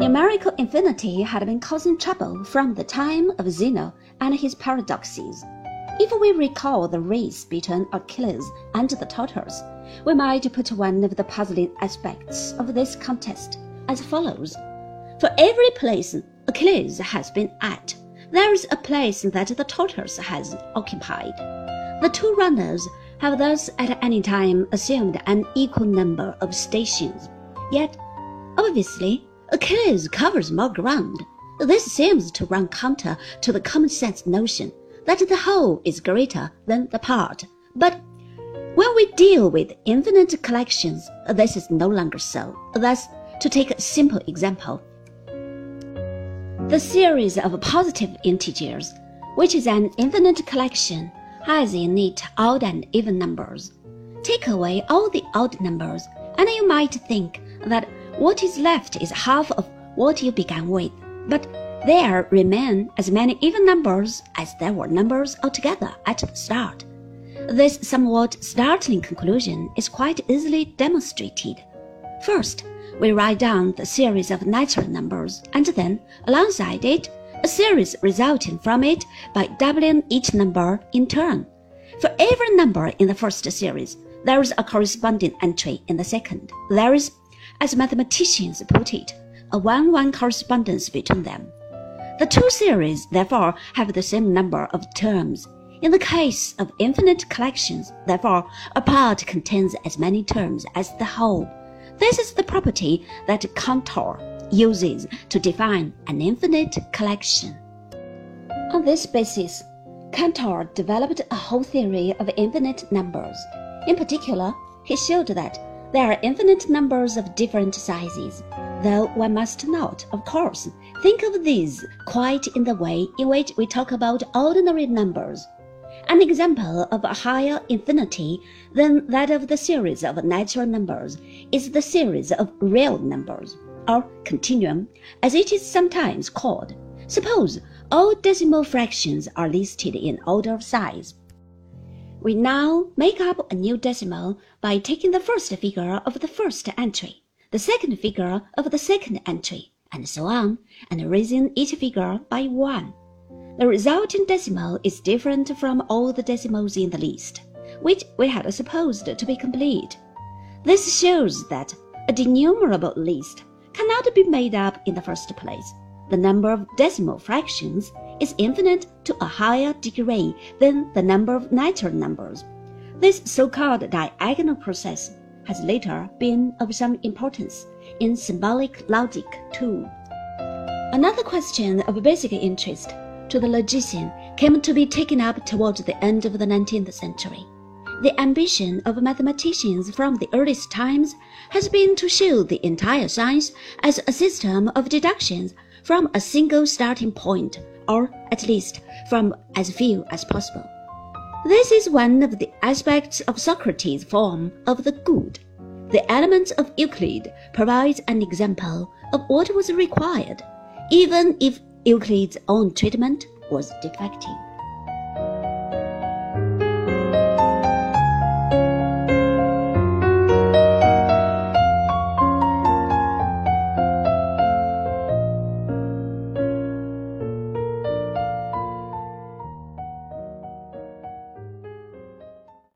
Numerical infinity had been causing trouble from the time of Zeno and his paradoxes. If we recall the race between Achilles and the tortoise, we might put one of the puzzling aspects of this contest as follows. For every place Achilles has been at, there is a place that the tortoise has occupied. The two runners have thus at any time assumed an equal number of stations. Yet, obviously, Achilles covers more ground. This seems to run counter to the common sense notion that the whole is greater than the part. But when we deal with infinite collections, this is no longer so. Thus, to take a simple example, the series of positive integers, which is an infinite collection, has in it odd and even numbers. Take away all the odd numbers, and you might think that what is left is half of what you began with. But there remain as many even numbers as there were numbers altogether at the start. This somewhat startling conclusion is quite easily demonstrated. First, we write down the series of natural numbers, and then, alongside it, a series resulting from it by doubling each number in turn. For every number in the first series, there is a corresponding entry in the second. There is, as mathematicians put it, a one-one correspondence between them. The two series, therefore, have the same number of terms. In the case of infinite collections, therefore, a part contains as many terms as the whole. This is the property that Cantor uses to define an infinite collection. On this basis, Cantor developed a whole theory of infinite numbers. In particular, he showed that there are infinite numbers of different sizes, though one must not, of course, Think of these quite in the way in which we talk about ordinary numbers. An example of a higher infinity than that of the series of natural numbers is the series of real numbers, or continuum, as it is sometimes called. Suppose all decimal fractions are listed in order of size. We now make up a new decimal by taking the first figure of the first entry, the second figure of the second entry, and so on, and raising each figure by one. The resulting decimal is different from all the decimals in the list, which we had supposed to be complete. This shows that a denumerable list cannot be made up in the first place. The number of decimal fractions is infinite to a higher degree than the number of natural numbers. This so-called diagonal process has later been of some importance in symbolic logic too. Another question of basic interest to the logician came to be taken up towards the end of the 19th century. The ambition of mathematicians from the earliest times has been to show the entire science as a system of deductions from a single starting point, or at least from as few as possible. This is one of the aspects of Socrates' form of the good. The Elements of Euclid provides an example of what was required, even if Euclid's own treatment was defective.